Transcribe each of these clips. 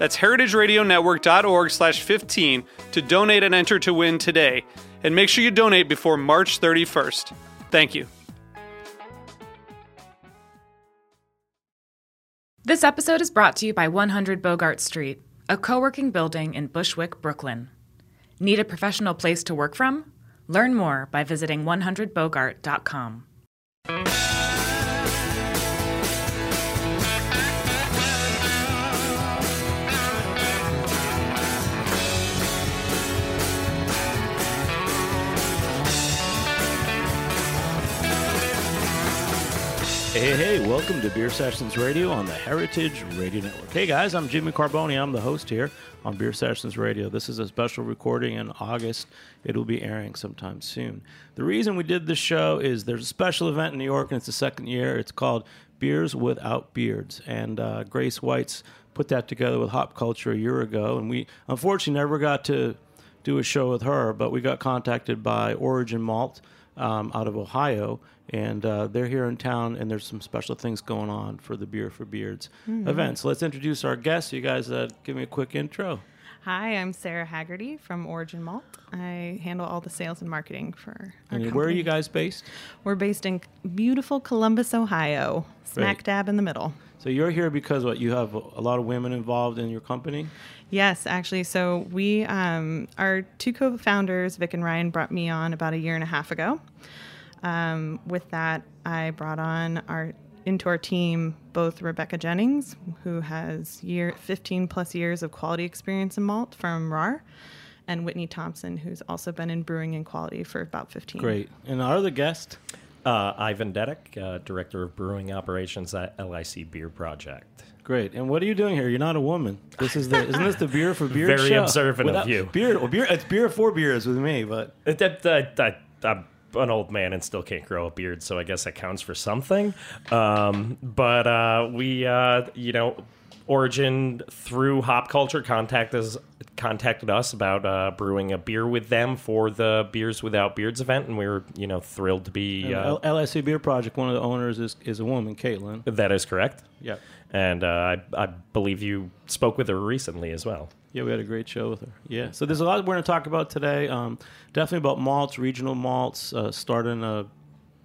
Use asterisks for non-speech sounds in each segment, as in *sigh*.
That's heritageradionetwork.org slash 15 to donate and enter to win today. And make sure you donate before March 31st. Thank you. This episode is brought to you by 100 Bogart Street, a co working building in Bushwick, Brooklyn. Need a professional place to work from? Learn more by visiting 100bogart.com. Hey, hey, welcome to Beer Sessions Radio on the Heritage Radio Network. Hey guys, I'm Jimmy Carbone. I'm the host here on Beer Sessions Radio. This is a special recording in August. It'll be airing sometime soon. The reason we did this show is there's a special event in New York and it's the second year. It's called Beers Without Beards. And uh, Grace Weitz put that together with Hop Culture a year ago. And we unfortunately never got to do a show with her, but we got contacted by Origin Malt um, out of Ohio, and uh, they're here in town, and there's some special things going on for the Beer for Beards Mm-hmm. event. So let's introduce our guests. You guys uh, give me a quick intro. Hi, I'm Sara Hagerty from Origin Malt. I handle all the sales and marketing for And where are you guys based? We're based in beautiful Columbus, Ohio, smack dab in the middle. So you're here because what you have a a lot of women involved in your company. Yes, actually. So we, um, our two co-founders, Vic and Ryan, brought me on about a year and a half ago. Um, with that, I brought on our into our team both Rebecca Jennings, who has year 15 plus years of quality experience in malt from Rahr, and Whitney Thompson, who's also been in brewing and quality for about 15. Great. And our other guest. Uh, Ivan Dedek, uh, Director of Brewing Operations at LIC Beer Project. Great. And what are you doing here? You're not a woman. This is the *laughs* isn't this the beer for beer Very show? observant of you. Beer, well, beer. It's beer for beers with me, but Uh, that- that- that- I'm an old man and still can't grow a beard, so I guess that counts for something. Um, but uh, we, uh, you know, Origin through Hop Culture contacted us, contacted us about uh, brewing a beer with them for the Beers Without Beards event, and we were, you know, thrilled to be. Uh, L- LIC Beer Project. One of the owners is is a woman, Caitlin. that is correct. Yeah. And uh, I, I believe you spoke with her recently as well. Yeah, we had a great show with her. Yeah, so there's a lot we're going to talk about today. Um, definitely about malts, regional malts, uh, starting a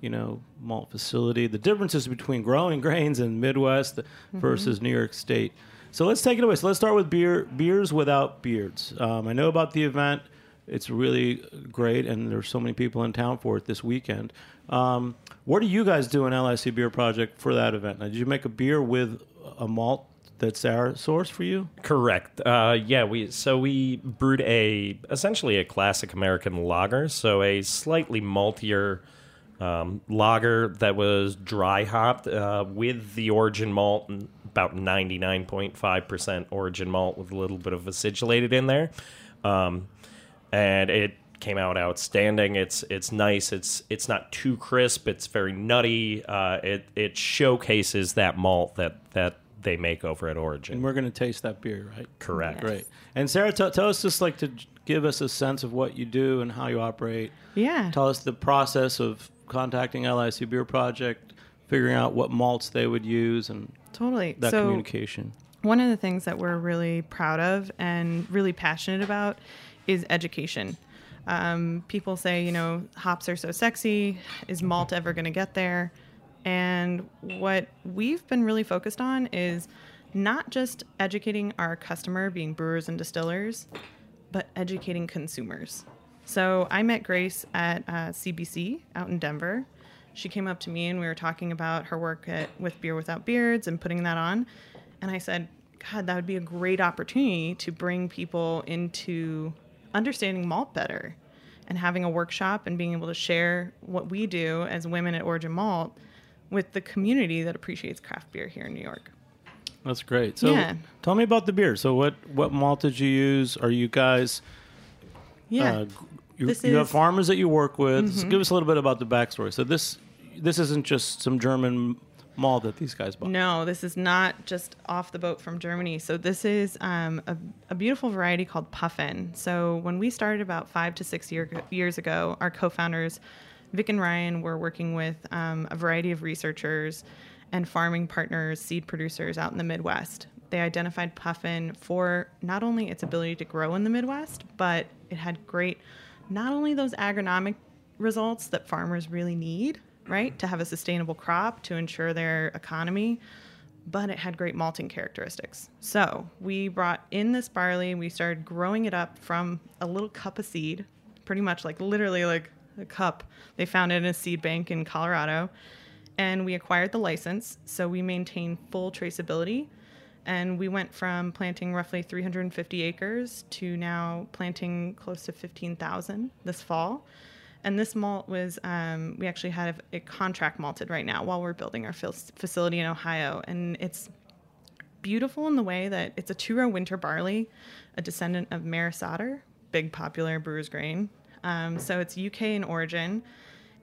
you know malt facility, the differences between growing *laughs* grains in Midwest versus New York State. So let's take it away. So let's start with beer, beers without beards. Um, I know about the event. It's really great, and there's so many people in town for it this weekend. Um, what do you guys do in LIC Beer Project for that event? Now, did you make a beer with a malt that's our source for you? Correct. Uh, yeah, we so we brewed a essentially a classic American lager, so a slightly maltier um, lager that was dry hopped uh, with the origin malt, about ninety nine point five percent origin malt with a little bit of acidulated in there, um, and it came out outstanding. It's it's nice. It's it's not too crisp. It's very nutty. Uh, it it showcases that malt that that they make over at Origin. And we're going to taste that beer, right? Correct. Great. And Sara, t- tell us just like to give us a sense of what you do and how you operate. Yeah. Tell us the process of contacting LIC Beer Project, figuring out what malts they would use, and Totally. that so communication. one of the things that we're really proud of and really passionate about is education. Um, people say, you know, hops are so sexy. Is malt ever going to get there? And what we've been really focused on is not just educating our customer, being brewers and distillers, but educating consumers. So I met Grace at uh, CBC out in Denver. She came up to me and we were talking about her work at, with Beer Without Beards and putting that on. And I said, God, that would be a great opportunity to bring people into understanding malt better and having a workshop and being able to share what we do as women at Origin Malt with the community that appreciates craft beer here in New York. That's great. So Yeah. tell me about the beer. So what what malt did you use? Are you guys Yeah. uh, you, you have farmers that you work with. Mm-hmm. Give us a little bit about the backstory. So this this isn't just some German malt that these guys bought. No, this is not just off the boat from Germany. So this is um, a, a beautiful variety called Puffin. So when we started about five to six year, years ago, our co-founders, Vic and Ryan, were working with um, a variety of researchers and farming partners, seed producers out in the Midwest. They identified Puffin for not only its ability to grow in the Midwest, but it had great, not only those agronomic results that farmers really need, right, to have a sustainable crop to ensure their economy, but it had great malting characteristics. So we brought in this barley, we started growing it up from a little cup of seed, pretty much like literally like a cup. They found it in a seed bank in Colorado, and we acquired the license. So we maintain full traceability. And we went from planting roughly 350 acres to now planting close to 15,000 this fall. And this malt was, um, we actually have it contract malted right now while we're building our facility in Ohio. And it's beautiful in the way that it's a two row winter barley, a descendant of Maris Otter, big popular brewer's grain. Um, so it's UK in origin.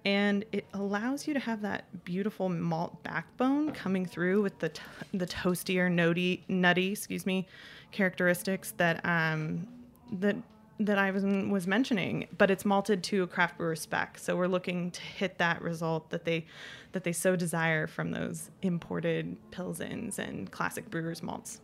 And it allows you to have that beautiful malt backbone coming through with the t- the toasty or nutty, nutty, excuse me, characteristics that um, that that I was was mentioning, but it's malted to a craft brewer spec. So we're looking to hit that result that they that they so desire from those imported pilsens and classic brewers malts.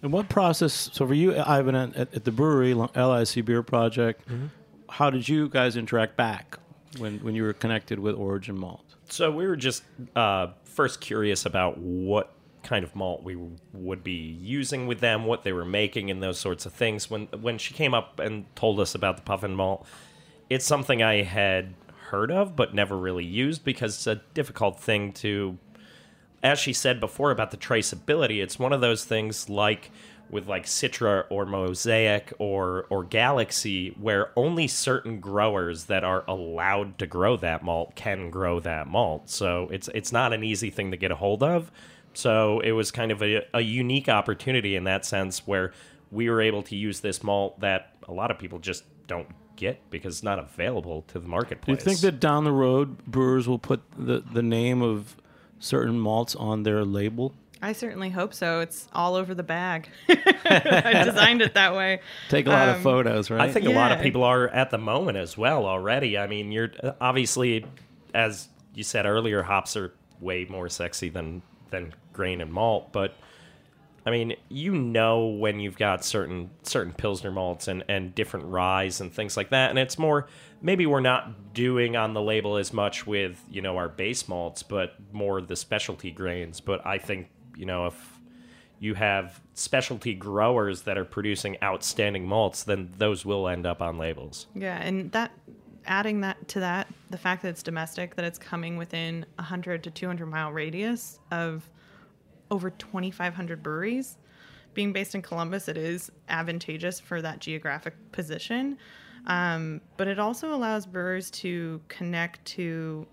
And what process? So for you, Ivan, at, at the brewery, LIC Beer Project, Mm-hmm. How did you guys interact back when when you were connected with Origin Malt? So we were just uh, first curious about what kind of malt we would be using with them, what they were making, and those sorts of things. When when she came up and told us about the puffin malt, it's something I had heard of but never really used because it's a difficult thing to. As she said before about the traceability, it's one of those things like with like Citra or Mosaic or or Galaxy, where only certain growers that are allowed to grow that malt can grow that malt. So it's it's not an easy thing to get a hold of. So it was kind of a, a unique opportunity in that sense where we were able to use this malt that a lot of people just don't get because it's not available to the marketplace. Do you think that down the road brewers will put the, the name of certain malts on their label? I certainly hope so. It's all over the bag. *laughs* I designed it that way. Take a lot of Um, photos, right? I think a lot of people are at the moment as well already. I mean, you're uh, obviously, as you said earlier, hops are way more sexy than than grain and malt. But I mean, you know when you've got certain certain pilsner malts and and different ryes and things like that, and it's more maybe we're not doing on the label as much with you know our base malts, but more the specialty grains. But I think you know if you have specialty growers that are producing outstanding malts, then those will end up on labels. Yeah, and that adding that to that, the fact that it's domestic, that it's coming within a 100 to 200 mile radius of over 2,500 breweries. Being based in Columbus, it is advantageous for that geographic position. Um, but it also allows brewers to connect to,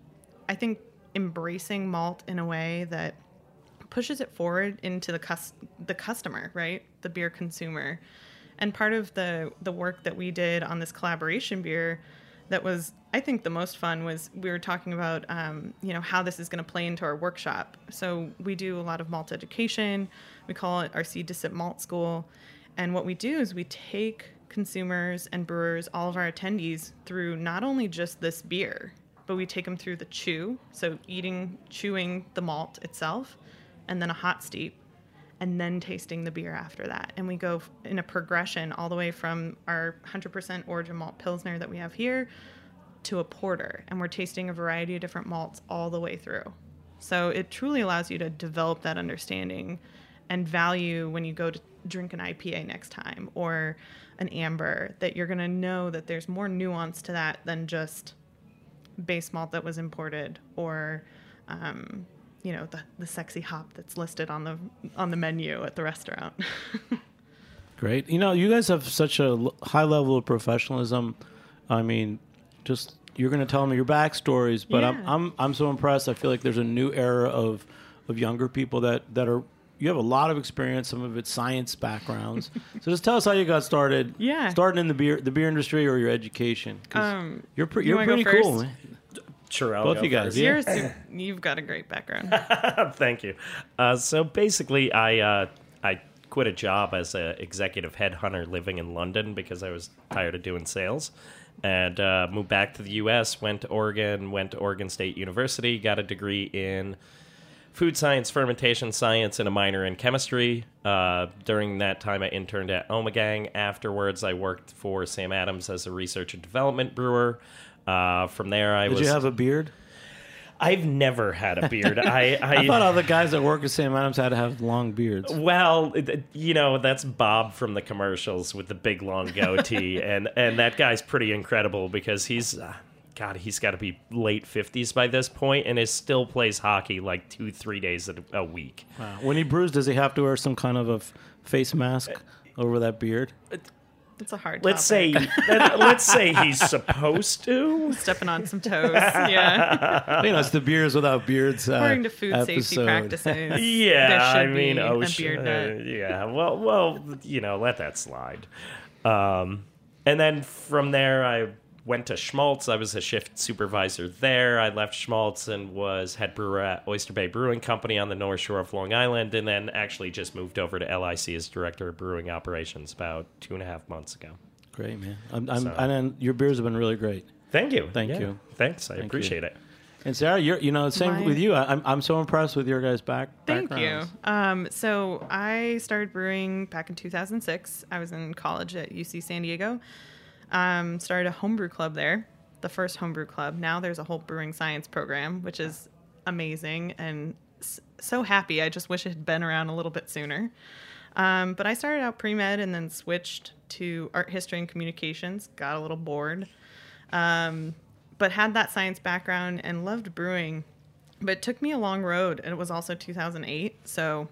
I think, embracing malt in a way that pushes it forward into the cus- the customer, right? The beer consumer. And part of the the work that we did on this collaboration beer that was I think the most fun was we were talking about um, you know how this is going to play into our workshop. So we do a lot of malt education. We call it our seed to sip malt school. And what we do is we take consumers and brewers, all of our attendees, through not only just this beer, but we take them through the chew, so eating, chewing the malt itself, and then a hot steep, and then tasting the beer after that. And we go in a progression all the way from our 100% origin malt pilsner that we have here to a porter, and we're tasting a variety of different malts all the way through. So it truly allows you to develop that understanding and value when you go to drink an IPA next time or an amber that you're going to know that there's more nuance to that than just base malt that was imported or um, you know the, the sexy hop that's listed on the on the menu at the restaurant *laughs* Great. You know, you guys have such a high level of professionalism. I mean, just you're going to tell me your backstories, but I'm, I'm I'm so impressed. I feel like there's a new era of of younger people that that are. You have a lot of experience. Some of it's science backgrounds. *laughs* so just tell us how you got started. Yeah. Starting in the beer the beer industry or your education Um, you're pre- you you're pretty cool, man. Sure, Both go you guys, first. yeah. You're, *laughs* you've got a great background *laughs* Thank you. Uh, so basically, I uh, I quit a job as an executive headhunter living in London because I was tired of doing sales, and uh, moved back to the U.S. Went to Oregon, went to Oregon State University, got a degree in food science, fermentation science, and a minor in chemistry. Uh, during that time, I interned at Omegang. Afterwards, I worked for Sam Adams as a research and development brewer. Uh, from there, I Did was. you have a beard? I've never had a beard. *laughs* I, I, I thought all the guys that work at Sam Adams had to have long beards. Well, you know, that's Bob from the commercials with the big long goatee, *laughs* and and that guy's pretty incredible because he's. Uh, God, he's got to be late fifties by this point, and is still plays hockey like two, three days a, a week. Wow. When he brews, does he have to wear some kind of a f- face mask over that beard? It's a hard Let's topic. say, *laughs* let- let's say he's supposed to. *laughs* stepping on some toes yeah *laughs* you know, it's the beers without beards. Uh, according to food safety practices Yeah, there should I mean, be oh, a sh- beard uh, nut. yeah. Well, well, you know, let that slide. Um, and then from there, I went to Schmaltz. I was a shift supervisor there. I left Schmaltz and was head brewer at Oyster Bay Brewing Company on the North Shore of Long Island, and then actually just moved over to LIC as director of brewing operations about two and a half months ago. Great, man. I'm, I'm, So- and then your beers have been really great. Thank you. Thank Yeah. you. Thanks. I you. appreciate it. And Sara, you're, you know, same My- with you. I, I'm, I'm so impressed with your guys' back. Thank you. Um, so I started brewing back in 2006. I was in college at UC San Diego. Um, started a homebrew club there, the first homebrew club. Now there's a whole brewing science program, which is amazing and so happy. I just wish it had been around a little bit sooner. Um, but I started out pre med and then switched to art history and communications. Got a little bored, um, but had that science background and loved brewing. But it took me a long road, and it was also 2008, so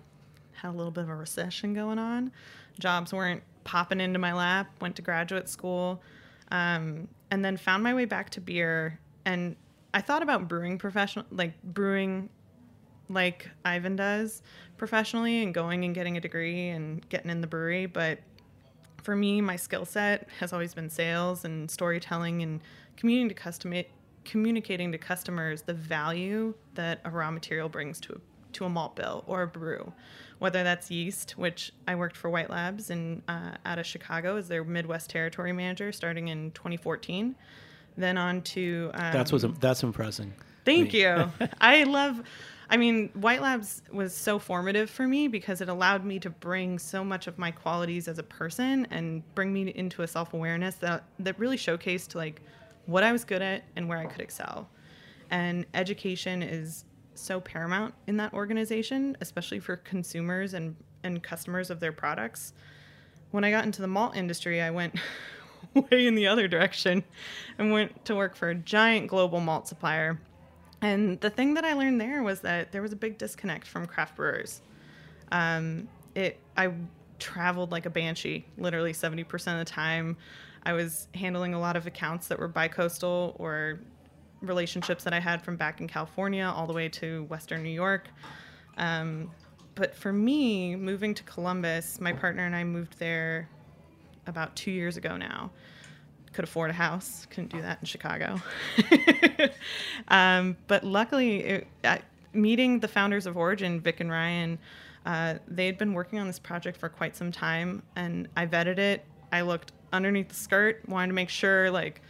had a little bit of a recession going on. Jobs weren't popping into my lap. Went to graduate school, um, and then found my way back to beer. And I thought about brewing professional, like brewing like Ivan does professionally and going and getting a degree and getting in the brewery. But for me, my skill set has always been sales and storytelling and communicating to custom communicating to customers the value that a raw material brings to a, to a malt bill or a brew, whether that's yeast, which I worked for White Labs and uh, out of Chicago as their Midwest territory manager starting in 2014. Then on to um, That's what's that's impressing. Thank you. *laughs* I love I mean, White Labs was so formative for me because it allowed me to bring so much of my qualities as a person and bring me into a self-awareness that that really showcased like what I was good at and where I could excel. And education is so paramount in that organization, especially for consumers and and customers of their products. When I got into the malt industry, I went *laughs* way in the other direction and went to work for a giant global malt supplier. And the thing that I learned there was that there was a big disconnect from craft brewers. Um, it I traveled like a banshee, literally 70% of the time. I was handling a lot of accounts that were bi-coastal or relationships that I had from back in California all the way to Western New York. Um, but for me, moving to Columbus, my partner and I moved there about two years ago now. Could afford a house, couldn't do that in Chicago. *laughs* um, but luckily, it, meeting the founders of Origin, Vic and Ryan, uh, they had been working on this project for quite some time, and I vetted it. I looked underneath the skirt, wanted to make sure, like,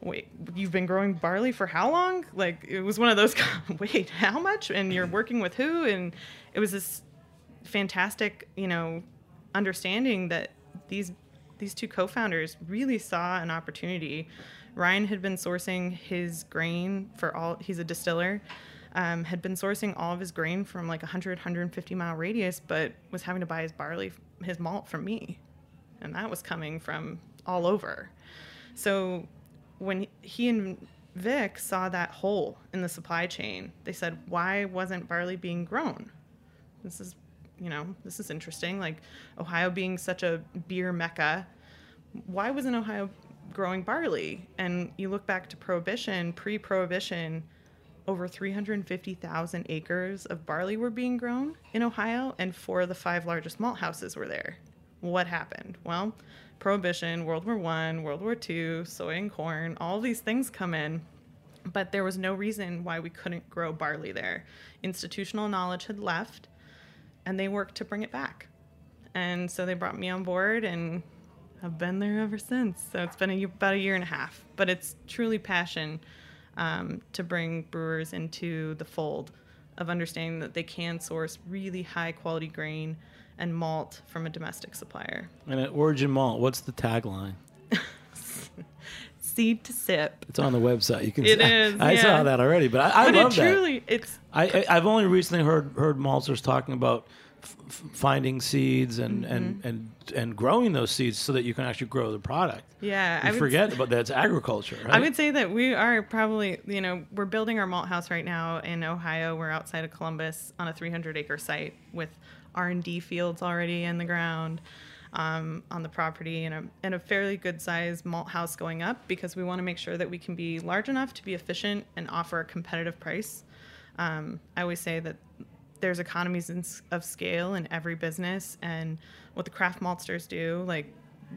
wait, you've been growing barley for how long? Like, it was one of those, *laughs* wait, how much? And you're working with who? And it was this fantastic, you know, understanding that these these two co-founders really saw an opportunity. Ryan had been sourcing his grain for all. He's a distiller, um, had been sourcing all of his grain from like a 100, 150 mile radius, but was having to buy his barley, his malt from me. And that was coming from all over. So when he and Vic saw that hole in the supply chain, they said, why wasn't barley being grown? This is, you know, this is interesting. Like Ohio being such a beer mecca, why wasn't Ohio growing barley? And you look back to Prohibition, pre Prohibition, over 350,000 acres of barley were being grown in Ohio, and four of the five largest malt houses were there. What happened? Well, Prohibition, World War One, World War Two, soy and corn, all these things come in, but there was no reason why we couldn't grow barley there. Institutional knowledge had left, and they worked to bring it back. And so they brought me on board, and I've been there ever since. So it's been a, about a year and a half, but it's truly passion um, to bring brewers into the fold of understanding that they can source really high quality grain and malt from a domestic supplier. And at Origin Malt, what's the tagline? *laughs* Seed to sip. It's on the website. You can. It I, is, I saw yeah. that already, but I, I but love it that. truly, it's I, I I've only recently heard heard maltsters talking about f- finding seeds and, Mm-hmm. and and and growing those seeds so that you can actually grow the product. yeah. You I forget about that. It's agriculture, right? I would say that we are probably, you know, we're building our malt house right now in Ohio. We're outside of Columbus on a 300 acre site with R&D fields already in the ground um, on the property and a, and a fairly good sized malt house going up because we want to make sure that we can be large enough to be efficient and offer a competitive price. Um, I always say that there's economies in, of scale in every business, and what the craft maltsters do, like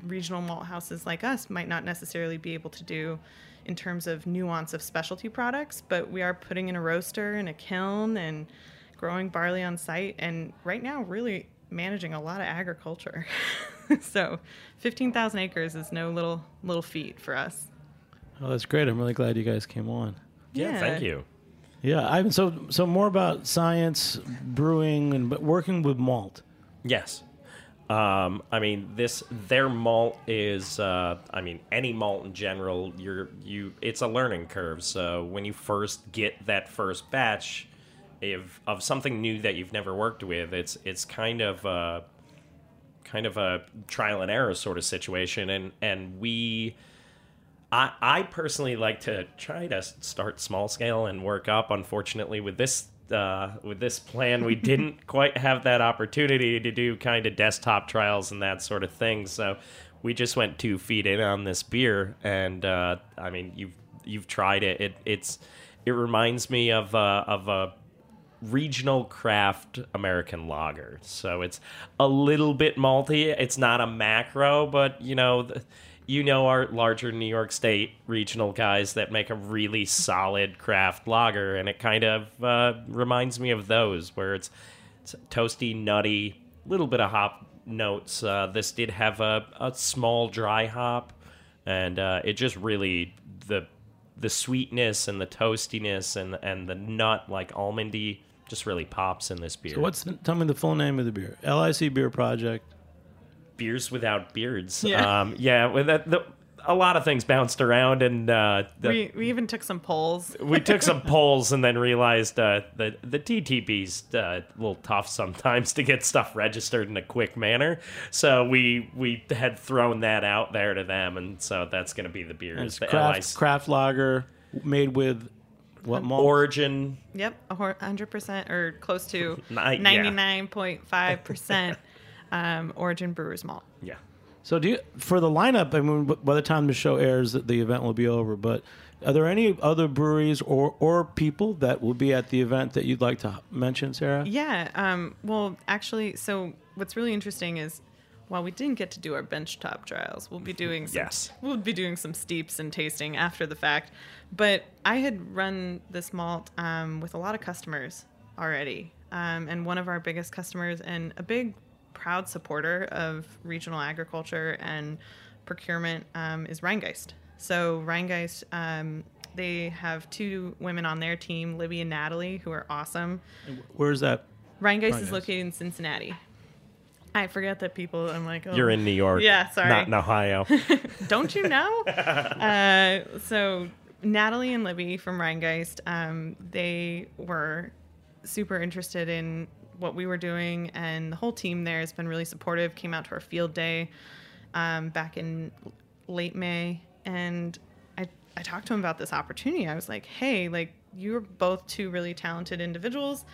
regional malt houses like us, might not necessarily be able to do in terms of nuance of specialty products. But we are putting in a roaster and a kiln and growing barley on site, and right now, really managing a lot of agriculture. *laughs* so, 15,000 acres is no little little feat for us. oh, that's great. I'm really glad you guys came on. Yeah, Yeah. thank you. Yeah, Ivan. So so more about science, brewing, and but working with malt. Yes. Um, I mean, this their malt is. Uh, I mean, any malt in general, you're you. It's a learning curve. So when you first get that first batch, if of something new that you've never worked with, it's it's kind of uh, kind of a trial and error sort of situation. And and we, I I personally like to try to start small scale and work up. Unfortunately, with this uh, with this plan, we *laughs* didn't quite have that opportunity to do kind of desktop trials and that sort of thing. So we just went two feet in on this beer, and uh, I mean, you've you've tried it. It it's it reminds me of uh, of a regional craft American lager. So it's a little bit malty. It's not a macro, but you know, the, you know our larger New York State regional guys that make a really solid craft lager, and it kind of uh, reminds me of those where it's, it's toasty, nutty, little bit of hop notes. Uh, this did have a, a small dry hop, and uh, it just really the the sweetness and the toastiness and and the nut like almondy just really pops in this beer. So what's the, tell me the full name of the beer? LIC Beer Project. beers without beards? Yeah. um, yeah. With that, the, a lot of things bounced around, and uh, the, We, we even took some polls. we took some *laughs* polls and then realized uh, that the TTB's uh, a little tough sometimes to get stuff registered in a quick manner. So we we had thrown that out there to them, and so that's going to be the beer. Is It's the craft LIC craft lager made with what malt? Origin. Yep, a 100% or close to *laughs* 99.5% *laughs* um, Origin Brewers Malt. Yeah. So do you for the lineup? I mean, by the time the show airs, the the event will be over. But are there any other breweries or or people that will be at the event that you'd like to mention, Sara? Yeah, um, well, actually, so what's really interesting is while we didn't get to do our benchtop trials, we'll be doing some, Yes. we'll be doing some steeps and tasting after the fact. But I had run this malt um, with a lot of customers already, um, and one of our biggest customers and a big proud supporter of regional agriculture and procurement um, is Rheingeist. So Rheingeist, um, they have two women on their team, Libby and Natalie, who are awesome. Where's that? Rheingeist is located in Cincinnati. I forget that people. I'm like, oh, You're in New York. Yeah, sorry. Not in Ohio. *laughs* Don't you know? *laughs* uh, so Natalie and Libby from Rheingeist, um, they were super interested in what we were doing, and the whole team there has been really supportive. Came out to our field day um, back in late May, and I I talked to him about this opportunity. I was like, hey, like you're both two really talented individuals.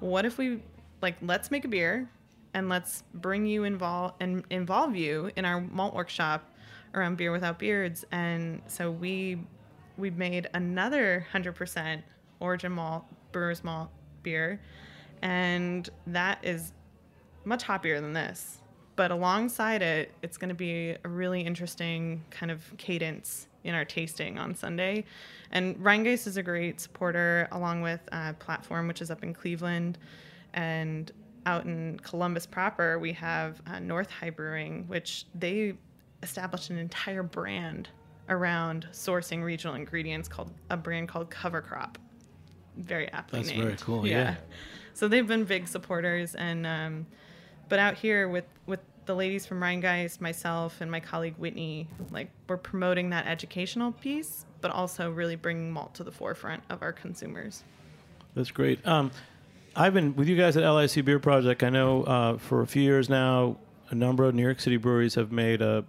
What if we like let's make a beer and let's bring you involve and involve you in our malt workshop around beer without beards. And so we we made another 100% origin malt brewer's malt beer. And that is much hoppier than this. But alongside it it's going to be a really interesting kind of cadence in our tasting on sunday. And rheingeist is a great supporter along with uh, platform which is up in cleveland. And out in Columbus proper, we have uh, North High Brewing, which they established an entire brand around sourcing regional ingredients called a brand called Cover Crop. Very aptly That's named. very cool, yeah. So they've been big supporters, and um, but out here with with the ladies from Rheingeist, myself, and my colleague Whitney, like we're promoting that educational piece, but also really bringing malt to the forefront of our consumers. That's great. Um, I've been with you guys at LIC Beer Project. I know uh, for a few years now, a number of New York City breweries have made a,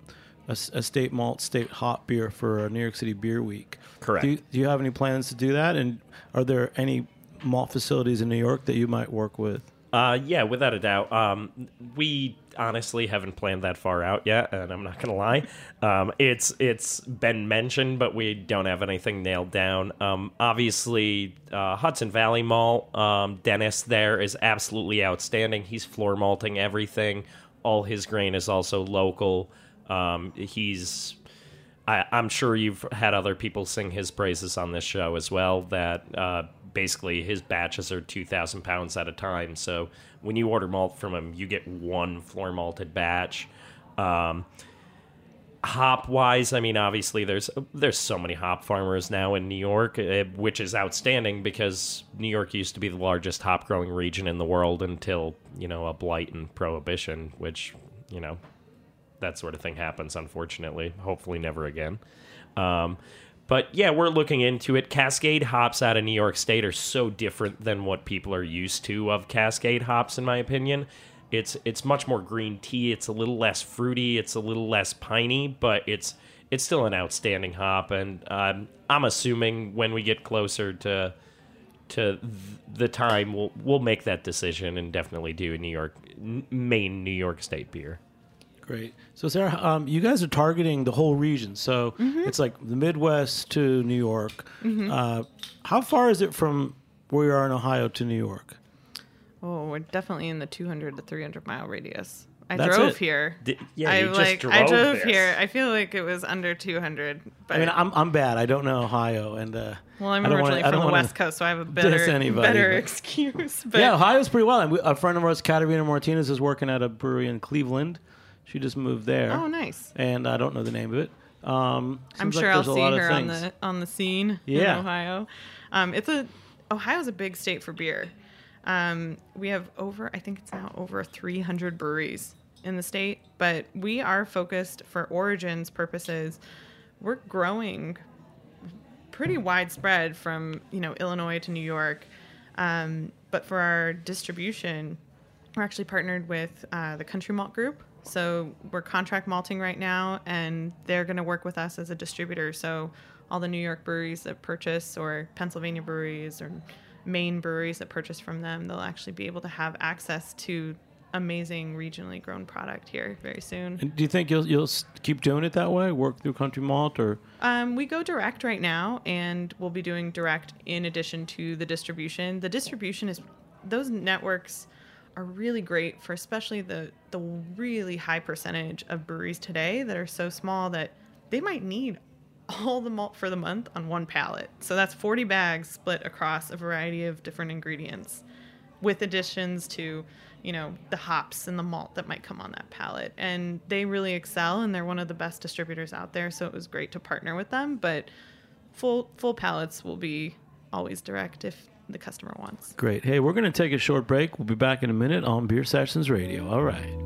a, a state malt, state hop beer for New York City Beer Week. Correct. Do you, do you have any plans to do that? And are there any malt facilities in New York that you might work with? Uh, yeah, without a doubt. Um, we honestly haven't planned that far out yet, and I'm not gonna lie. Um, it's it's been mentioned, but we don't have anything nailed down. Um, obviously, uh, Hudson Valley Malt, um, Dennis there is absolutely outstanding. He's floor malting everything. All his grain is also local. Um, he's I, I'm sure you've had other people sing his praises on this show as well. That uh, basically his batches are 2,000 pounds at a time. So when you order malt from him, you get one floor malted batch. Um, hop wise, I mean, obviously there's there's so many hop farmers now in New York, eh, which is outstanding because New York used to be the largest hop growing region in the world until you know a blight and prohibition, which you know that sort of thing happens, unfortunately. Hopefully, never again. Um, but yeah, we're looking into it. Cascade hops out of New York State are so different than what people are used to of Cascade hops, in my opinion. It's it's much more green tea. It's a little less fruity. It's a little less piney, but it's it's still an outstanding hop. And um, I'm assuming when we get closer to to the time, we'll we'll make that decision and definitely do a New York, main New York State beer. Great. So, Sara, um, you guys are targeting the whole region. So it's like the Midwest to New York. Uh, how far is it from where you are in Ohio to New York? Oh, we're definitely in the 200 to 300 mile radius. I That's drove it. here. Di- yeah, I you just like I drove drove this. here. I feel like it was under 200. But I mean, I'm, I'm bad. I don't know Ohio, and uh, well, I'm I don't wanna- originally from the West Coast, so I have a better diss anybody, better but- excuse. But yeah, Ohio's pretty well. A friend of ours, Katerina Martinez, is working at a brewery in Cleveland. She just moved there. oh, nice. And I don't know the name of it. Um, I'm seems like sure I'll see her on the on the scene Yeah. in Ohio. Um, it's a Ohio's a big state for beer. Um, we have over I think it's now over 300 breweries in the state, but we are focused for origins purposes. We're growing pretty widespread from you know Illinois to New York, um, but for our distribution, we're actually partnered with uh, the Country Malt Group. So we're contract malting right now, and they're going to work with us as a distributor. So all the New York breweries that purchase, or Pennsylvania breweries, or Maine breweries that purchase from them, they'll actually be able to have access to amazing regionally grown product here very soon. And do you think you'll you'll keep doing it that way? Work through Country Malt, or Um, we go direct right now, and we'll be doing direct in addition to the distribution. The distribution is those networks are really great for especially the the really high percentage of breweries today that are so small that they might need all the malt for the month on one pallet. So that's 40 bags split across a variety of different ingredients with additions to, you know, the hops and the malt that might come on that pallet. And they really excel and they're one of the best distributors out there, so it was great to partner with them, but full full pallets will be always direct if the customer wants. Great. Hey, we're going to take a short break. We'll be back in a minute on Beer Sessions Radio. All right.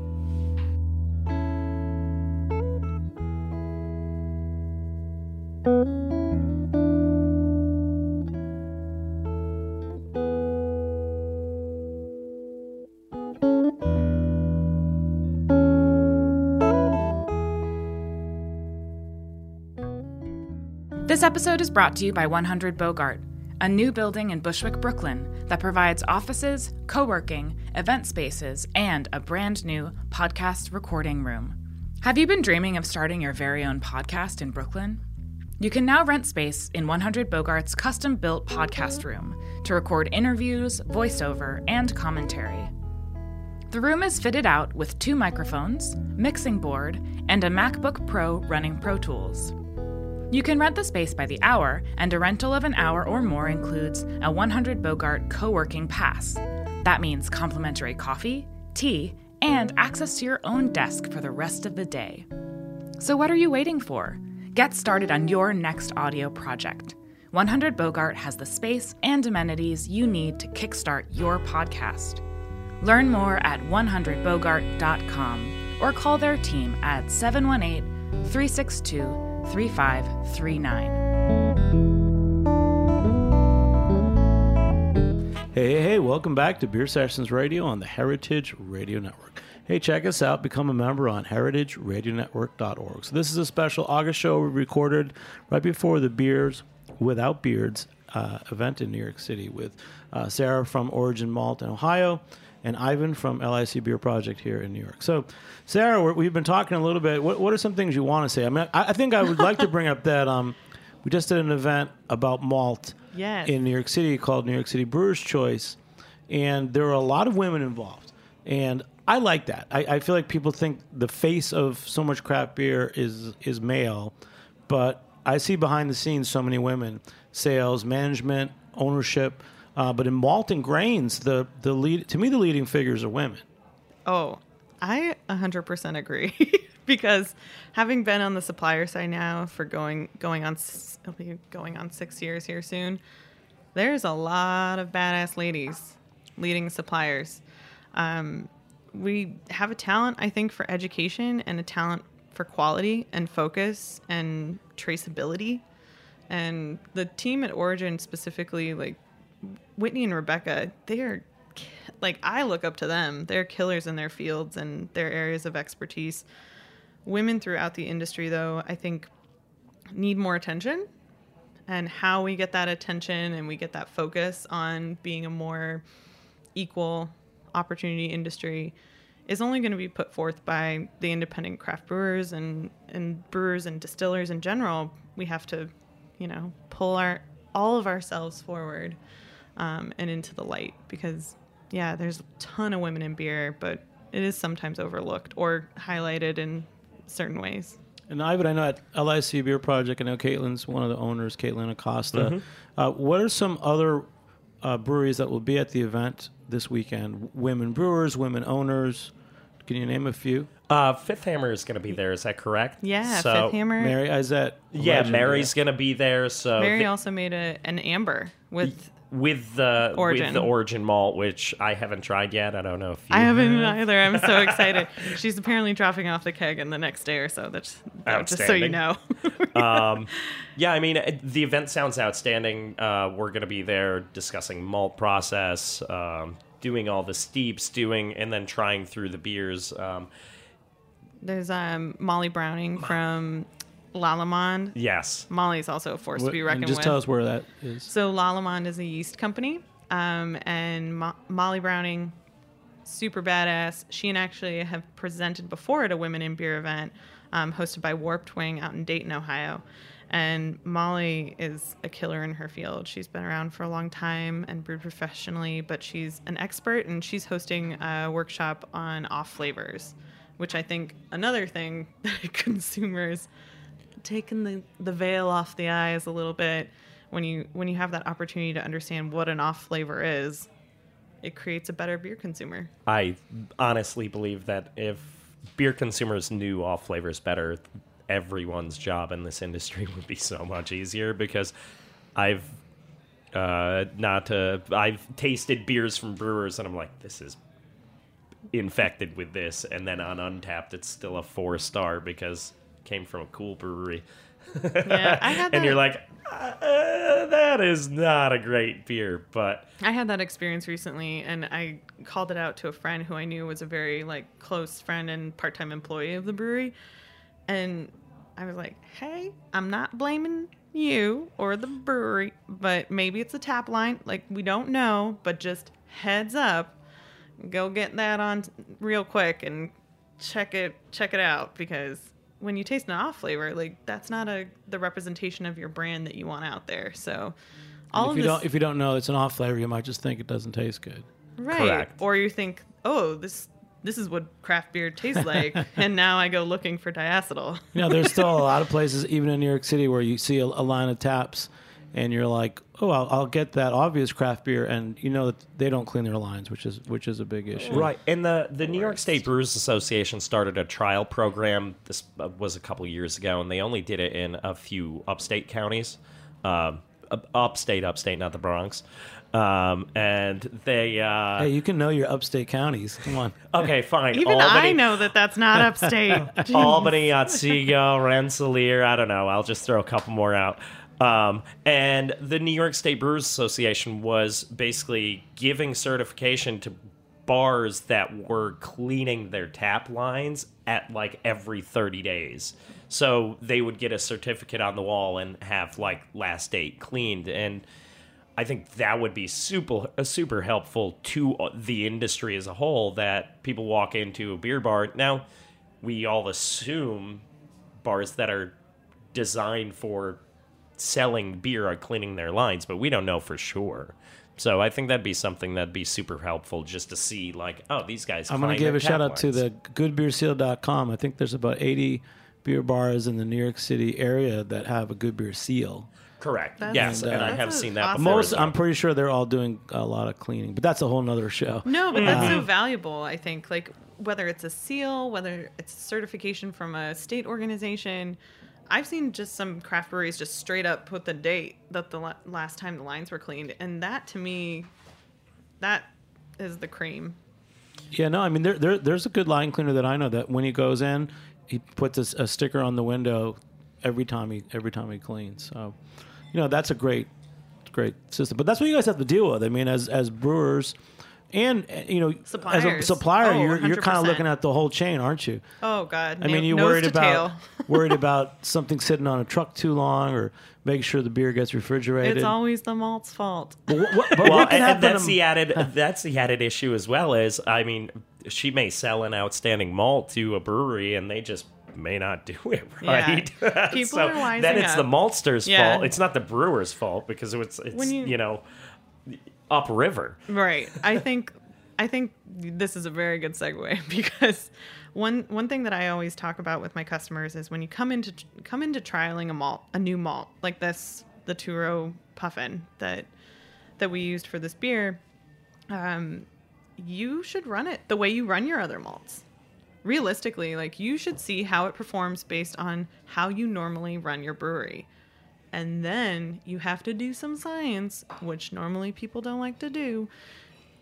This episode is brought to you by 100 Bogart a new building in Bushwick, Brooklyn that provides offices, co working, event spaces, and a brand new podcast recording room. Have you been dreaming of starting your very own podcast in Brooklyn? You can now rent space in 100 Bogart's custom built podcast room to record interviews, voiceover, and commentary. The room is fitted out with two microphones, mixing board, and a MacBook Pro running Pro Tools. You can rent the space by the hour, and a rental of an hour or more includes a 100 Bogart co working pass. That means complimentary coffee, tea, and access to your own desk for the rest of the day. So, what are you waiting for? Get started on your next audio project. 100 Bogart has the space and amenities you need to kickstart your podcast. Learn more at 100bogart.com or call their team at 718 362 3539. Hey, hey, hey, welcome back to Beer Sessions Radio on the Heritage Radio Network. Hey, check us out. Become a member on heritageradionetwork.org. So, this is a special August show we recorded right before the Beers Without Beards uh, event in New York City with uh, Sara from Origin Malt in Ohio and Ivan from LIC Beer Project here in New York. So, Sara, we're, we've been talking a little bit. What, what are some things you want to say? I mean, I, I think I would like to bring up that um, we just did an event about malt Yes. in New York City called New York City Brewers Choice, and there were a lot of women involved, and I like that. I, I feel like people think the face of so much craft beer is is male, but I see behind the scenes so many women, sales, management, ownership. Uh, but in malt and grains, the the lead to me the leading figures are women. Oh, I 100% agree *laughs* because having been on the supplier side now for going going on it'll be going on 6 years here soon. There's a lot of badass ladies leading suppliers. Um, we have a talent I think for education and a talent for quality and focus and traceability. And the team at Origin specifically like Whitney and Rebecca, they are like I look up to them. They're killers in their fields and their areas of expertise. Women throughout the industry, though, I think need more attention. And how we get that attention and we get that focus on being a more equal opportunity industry is only going to be put forth by the independent craft brewers and, and brewers and distillers in general. We have to, you know, pull our all of ourselves forward um, and into the light because, yeah, there's a ton of women in beer, but it is sometimes overlooked or highlighted in certain ways. And Ivan, I know at LIC Beer Project, I know Caitlin's one of the owners, Caitlin Acosta. Uh, what are some other uh, breweries that will be at the event this weekend? Women brewers, women owners. Can you name a few? Uh, Fifth Hammer is going to be there. Is that correct? Yeah, So- Fifth Hammer. Mary Izett. Yeah, Mary's going to be there. So Mary the- also made a, an amber with. With the Origin. with the Origin malt, which I haven't tried yet. I don't know if you I haven't have. either. I'm so *laughs* excited. She's apparently dropping off the keg in the next day or so. That's that- just so you know. *laughs* Um, *laughs* yeah, I mean, the event sounds outstanding. Uh, we're going to be there discussing malt process, um, doing all the steeps, doing, and then trying through the beers. Um, There's um, Molly Browning from Lallemand. yes. Molly's also a force What- to be and reckoned just with. tell us where that is. So Lallemand is a yeast company, um, and Mo- Molly Browning, super badass. She and actually have presented before at a Women in Beer event um, hosted by Warped Wing out in Dayton, Ohio. And Molly is a killer in her field. She's been around for a long time and brewed professionally, but she's an expert and she's hosting a workshop on off flavors, which I think another thing *laughs* that consumers taking the, the veil off the eyes a little bit when you when you have that opportunity to understand what an off flavor is it creates a better beer consumer. I honestly believe that if beer consumers knew off flavors better, everyone's job in this industry *laughs* would be so much easier because I've uh, not uh, I've tasted beers from brewers and I'm like, this is infected with this, and then on Untappd, it's still a four star because came from a cool brewery. yeah i had that, *laughs* and you're like, uh, that is not a great beer, but i had that experience recently and i called it out to a friend who i knew was a very like close friend and part-time employee of the brewery and i was like hey i'm not blaming you or the brewery, but maybe it's a tap line. Like we don't know, but just heads up, go get that on real quick and check it check it out because when you taste an off flavor, like that's not a the representation of your brand that you want out there. So all if of you this, don't if you don't know it's an off flavor, you might just think it doesn't taste good. right, Correct. or you think, oh, this this is what craft beer tastes *laughs* like, and now I go looking for diacetyl. You know, there's still a *laughs* lot of places, even in New York City, where you see a, a line of taps, and you're like, "Oh, I'll, I'll get that obvious craft beer," and you know that they don't clean their lines, which is which is a big issue. Right, and the the New York State Brewers Association started a trial program. This uh, was a couple years ago, and they only did it in a few upstate counties, um, up- upstate, upstate, not the Bronx. Um, and they uh, Hey, you can know your upstate counties. Come on. *laughs* okay, fine. Even Albany, I know that that's not upstate. *laughs* Albany, Otsego, Rensselaer. I don't know. I'll just throw a couple more out. Um, and the New York State Brewers Association was basically giving certification to bars that were cleaning their tap lines at like every 30 days. So they would get a certificate on the wall and have like last date cleaned. And I think that would be super uh, super helpful to uh, the industry as a whole. That people walk into a beer bar now, we all assume bars that are designed for selling beer are cleaning their lines, but we don't know for sure. So I think that'd be something that'd be super helpful just to see, like, oh, these guys. I'm going to give a shout tap out to the goodbeerseal.com. I think there's about 80 beer bars in the New York City area that have a good beer seal. correct. That's- yes, And, and I uh, have seen that. awesome. before Most, well. I'm pretty sure they're all doing a lot of cleaning, but that's a whole nother show. No, but that's so valuable. I think like whether it's a seal, whether it's certification from a state organization. I've seen just some craft breweries just straight up put the date that the last time the lines were cleaned, and that to me, that is the cream. Yeah, no, I mean there, there there's a good line cleaner that I know that when he goes in, he puts a sticker on the window every time he every time he cleans. So, you know, that's a great great system. But that's what you guys have to deal with. I mean, as as brewers and uh, you know, as a supplier, Oh, you're you're kind of 100%. looking at the whole chain, aren't you? Oh God! I mean, na- you nose worried to about tail. *laughs* worried *laughs* about something sitting on a truck too long, or making sure the beer gets refrigerated. It's always the malt's fault. But what, what, but well, what can and, and happen? that's to- the added *laughs* that's the added issue as well. Is I mean, she may sell an outstanding malt to a brewery, and they just may not do it Yeah. right. People so are wising then it's the maltster's Yeah. fault. It's not the brewer's fault because it's it's When you, you- know upriver. Right. I think I think this is a very good segue *laughs* because one one thing that I always talk about with my customers is when you come into come into trialing a malt, a new malt like this, the two row Puffin that that we used for this beer, um, you should run it the way you run your other malts. Realistically, like you should see how it performs based on how you normally run your brewery. And then you have to do some science, which normally people don't like to do.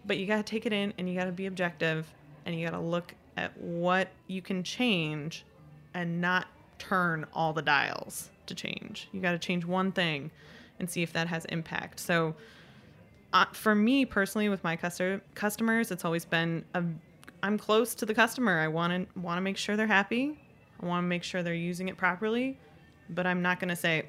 But you got to take it in and you got to be objective and you got to look at what you can change and not turn all the dials to change. You got to change one thing and see if that has impact. So, uh, for me personally, with my customer customers, it's always been a, I'm close to the customer. I want to want to make sure they're happy. I want to make sure they're using it properly, but I'm not going to say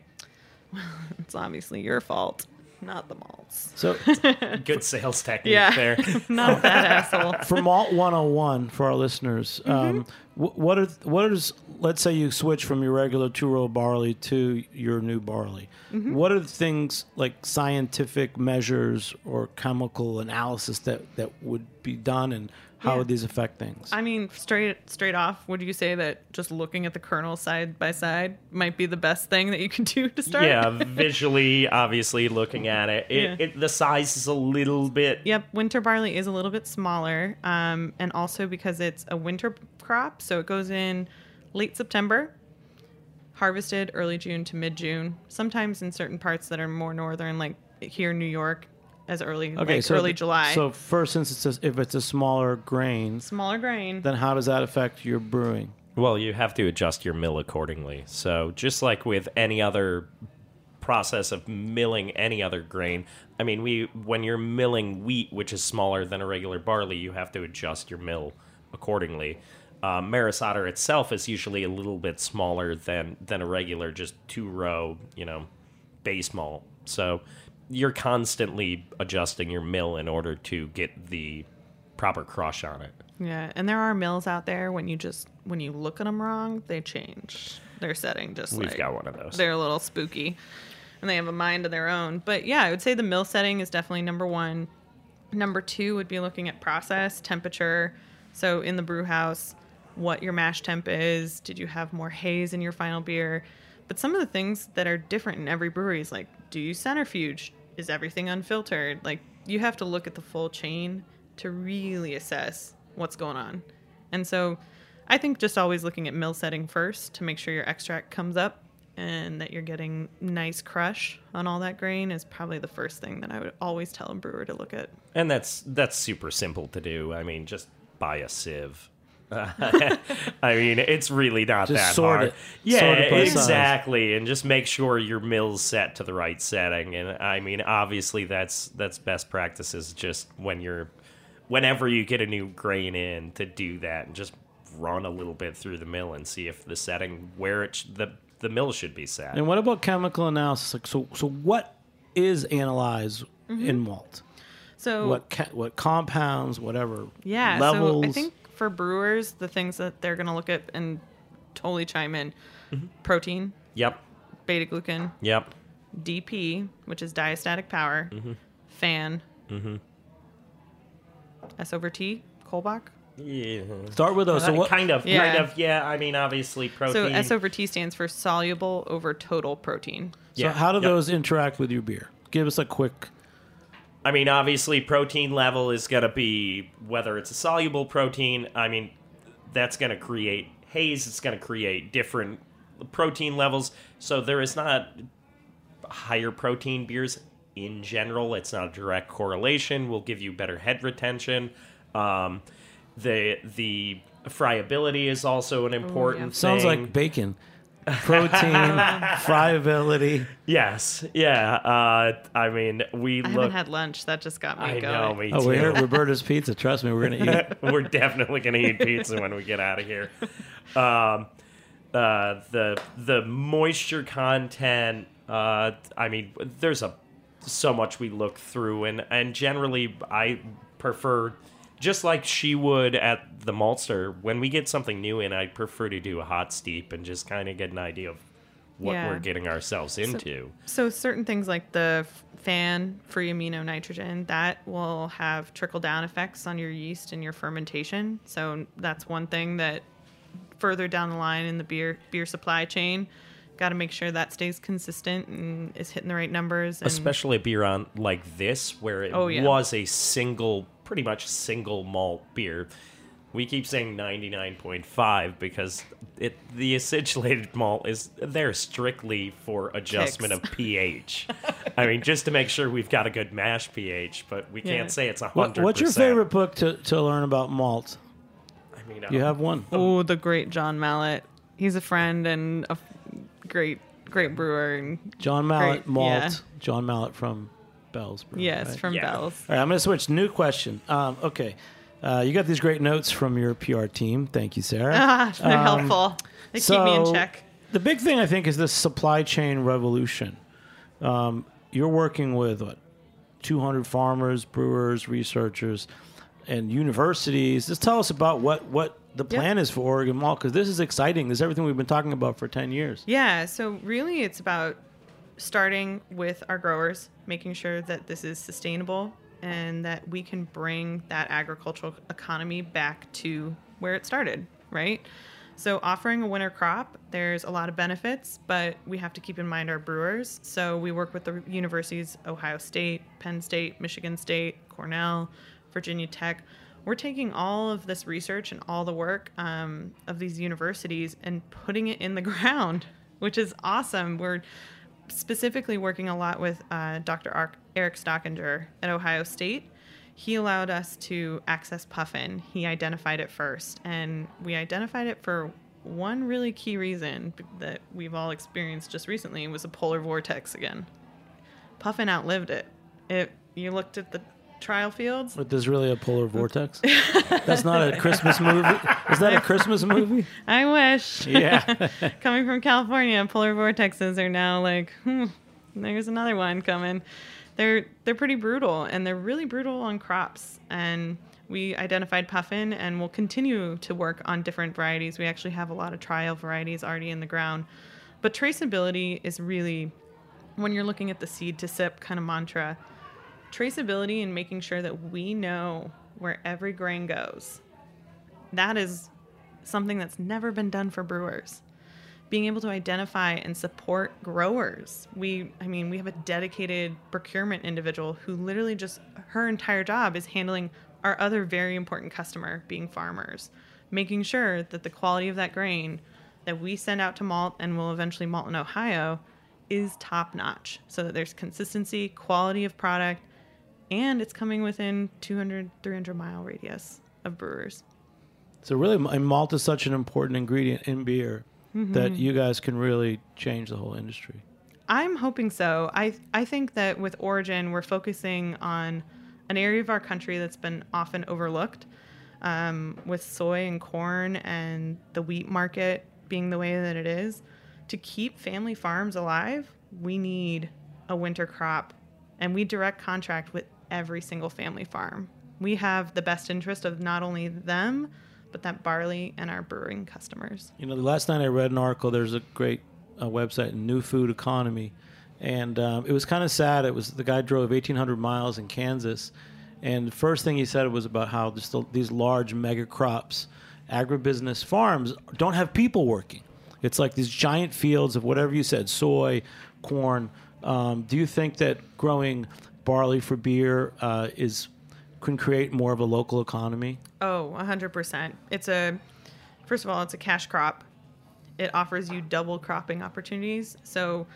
*laughs* it's obviously your fault, not the malts. so *laughs* Good sales technique Yeah, there. *laughs* not that asshole. for Malt 101 for our listeners, um, wh- what are what is let's say you switch from your regular two row barley to your new barley. What are the things like scientific measures or chemical analysis that that would be done, and how Yeah. would these affect things? I mean, straight straight off, would you say that just looking at the kernel side by side might be the best thing that you can *laughs* do to start? yeah, visually, obviously looking at it, it, Yeah. it the size is a little bit Yep, winter barley is a little bit smaller, um, and also because it's a winter crop, so it goes in late September, harvested early June to mid June. Sometimes in certain parts that are more northern, like here in New York, as early okay, like so early July. So first instance, if it's a smaller grain, smaller grain. then how does that affect your brewing? Well, you have to adjust your mill accordingly. So, just like with any other process of milling any other grain, I mean, we when you're milling wheat, which is smaller than a regular barley, you have to adjust your mill accordingly. Uh, Maris Otter itself is usually a little bit smaller than than a regular just two row, you know, base malt. So you're constantly adjusting your mill in order to get the proper crush on it. Yeah, and there are mills out there when you just when you look at them wrong, they change their setting. Just We've like, got one of those. They're a little spooky, and they have a mind of their own. But yeah, I would say the mill setting is definitely number one. Number two would be looking at process temperature. So in the brew house, what your mash temp is. Did you have more haze in your final beer? But some of the things that are different in every brewery is like, do you centrifuge? Is everything unfiltered? Like you have to look at the full chain to really assess what's going on. And so I think just always looking at mill setting first to make sure your extract comes up and that you're getting nice crush on all that grain is probably the first thing that I would always tell a brewer to look at. And that's that's super simple to do. I mean, just buy a sieve. *laughs* I mean, it's really not Just that sort hard. it. Yeah, Sort it by size. exactly, and just make sure your mill's set to the right setting. And I mean, obviously, that's that's best practices. Just when you're, whenever you get a new grain in, to do that and just run a little bit through the mill and see if the setting where it sh- the the mill should be set. And what about chemical analysis? Like, so, so what is analyzed mm-hmm. in malt? So What ca- what compounds, whatever Yeah, levels? so I think for brewers, the things that they're going to look at and totally chime in mm-hmm. protein, Yep, beta glucan, yep. DP, which is diastatic power, mm-hmm. FAN, mm-hmm. S over T, Kolbach. Yeah. Start with those. Uh, so what? kind of, Yeah. kind of, yeah. I mean, obviously, protein. So. S over T stands for soluble over total protein. Yeah. So how do yep. those interact with your beer? Give us a quick. I mean, obviously, protein level is going to be whether it's a soluble protein. I mean, that's going to create haze. It's going to create different protein levels. So there is not higher protein beers in general. It's not a direct correlation. Will give you better head retention. Um, the the friability is also an important. Thing. Sounds like bacon. Protein, friability. yes, yeah. Uh, I mean, we I look. haven't had lunch. That just got me I going. know, me Oh, too. we're here at Roberta's Pizza. Trust me, we're gonna eat. *laughs* We're definitely gonna eat pizza when we get out of here. Um, uh, the the moisture content. Uh, I mean, there's a so much we look through, and and generally, I prefer just like she would at the maltster. When we get something new in, I prefer to do a hot steep and just kind of get an idea of what Yeah. we're getting ourselves into. So certain things like the FAN free amino nitrogen that will have trickle down effects on your yeast and your fermentation. So that's one thing that further down the line in the beer beer supply chain, got to make sure that stays consistent and is hitting the right numbers. And especially a beer on like this where it Oh, yeah. was a single pretty much single malt beer we keep saying 99.5 because it the acidulated malt is there strictly for adjustment Kicks. of *laughs* ph i mean just to make sure we've got a good mash ph but we can't Yeah. say it's a What, 100 what's your favorite book to, to learn about malt? i mean You have one. oh, the great John Mallett. He's a friend and a great great brewer. And John Mallett Great, malt. yeah. John Mallett from Bell's. Brew, yes, right? from Yeah. Bell's. All right, I'm going to switch. New question. Um, okay. Uh, you got these great notes from your PR team. Thank you, Sarah. Ah, *laughs* they're helpful. They keep me in check. The big thing I think is this supply chain revolution. Um, you're working with what, 200 farmers, brewers, researchers, and universities. Just tell us about what what the Yeah. plan is for Origin Malt because this is exciting. This is everything we've been talking about for 10 years. Yeah, so really it's about starting with our growers, making sure that this is sustainable and that we can bring that agricultural economy back to where it started, right? So offering a winter crop, there's a lot of benefits, but we have to keep in mind our brewers. So we work with the universities Ohio State, Penn State, Michigan State, Cornell, Virginia Tech. We're taking all of this research and all the work um, of these universities and putting it in the *laughs* ground, which is awesome. We're specifically working a lot with uh, Dr. Eric Stockinger at Ohio State. He allowed us to access Puffin. He identified it first, and we identified it for one really key reason that we've all experienced just recently was a polar vortex again. Puffin outlived it. It you looked at the trial fields. But there's really a polar vortex. *laughs* That's not a Christmas movie. Is that a Christmas movie? I wish. Yeah. *laughs* Coming from California, polar vortexes are now like, hmm, there's another one coming. They're they're pretty brutal and they're really brutal on crops. And we identified puffin and we'll continue to work on different varieties. We actually have a lot of trial varieties already in the ground. But traceability is really when you're looking at the seed to sip kind of mantra, traceability and making sure that we know where every grain goes. That is something that's never been done for brewers. Being able to identify and support growers. We, I mean, we have a dedicated procurement individual who literally just, her entire job is handling our other very important customer, being farmers, making sure that the quality of that grain that we send out to malt and will eventually malt in Ohio is top notch so that there's consistency, quality of product, and it's coming within 200, 300 mile radius of brewers. So really, malt is such an important ingredient in beer that you guys can really change the whole industry. I'm hoping so. I I think that with Origin, we're focusing on an area of our country that's been often overlooked, um, with soy and corn and the wheat market being the way that it is. To keep family farms alive, we need a winter crop, and we direct contract with every single family farm. We have the best interest of not only them, but that barley and our brewing customers. You know, the last night I read an article. There's a great uh, website, New Food Economy, and um, it was kind of sad. It was the guy drove 1,800 miles in Kansas, and the first thing he said was about how just the, these large mega crops, agribusiness farms don't have people working. It's like these giant fields of whatever you said, soy, corn. Um, do you think that growing barley for beer uh, is can create more of a local economy? Oh, 100%. It's a, first of all, it's a cash crop. It offers you double cropping opportunities. So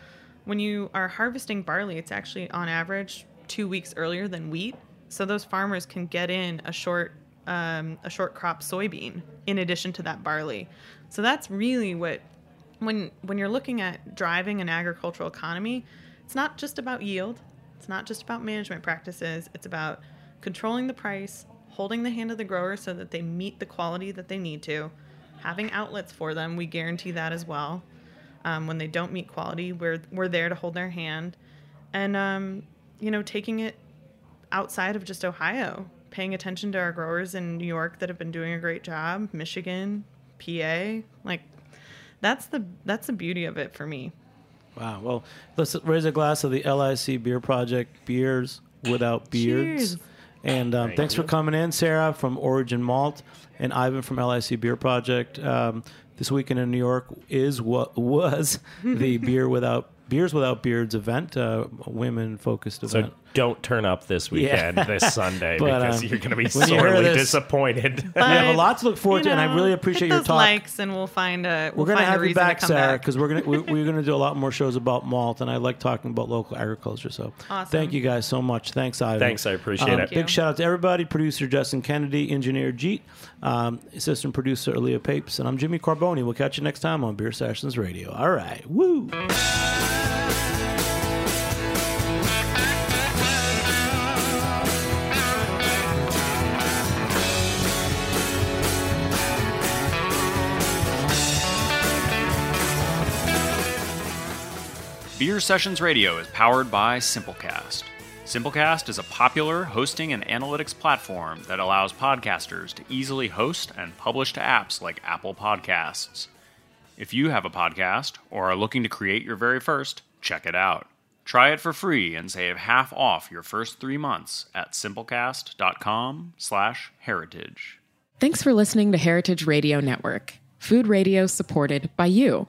when you are harvesting barley, it's actually on average two weeks earlier than wheat. So those farmers can get in a short, um, a short crop soybean in addition to that barley. So that's really what, when when you're looking at driving an agricultural economy, it's not just about yield. It's not just about management practices. It's about controlling the price, holding the hand of the grower so that they meet the quality that they need to, having outlets for them. We guarantee that as well. Um, when they don't meet quality, we're we're there to hold their hand, and um, you know, taking it outside of just Ohio, paying attention to our growers in New York that have been doing a great job, Michigan, PA, like that's the that's the beauty of it for me. Wow. Well, let's raise a glass of the LIC Beer Project beers without beards. Cheers. And um, Thank thanks for coming in, Sara from Origin Malt, and Ivan from LIC Beer Project. Um, this weekend in New York is what was *laughs* the beer without beers without beards event, uh, women focused So event. Don't turn up this weekend, this Sunday, *laughs* But, because um, you're going to be *laughs* when you sorely this- disappointed. *laughs* we have a lot to look forward you to, and I really appreciate your those talk. likes, and we'll find a. We'll We're gonna have you back, to Sara, because we're gonna we, we're gonna do a lot more shows about malt, and I like talking about local agriculture. So, Awesome. thank you guys so much. Thanks, Ivan. Thanks, I appreciate Um, it. Big shout out to everybody: producer Justin Kennedy, engineer Jeet, um, assistant producer Leah Papes, and I'm Jimmy Carbone. We'll catch you next time on Beer Sessions Radio. All right, woo. Beer Sessions Radio is powered by Simplecast. Simplecast is a popular hosting and analytics platform that allows podcasters to easily host and publish to apps like Apple Podcasts. If you have a podcast or are looking to create your very first, check it out. Try it for free and save half off your first three months at simplecast.com/heritage. Thanks for listening to Heritage Radio Network, food radio supported by you.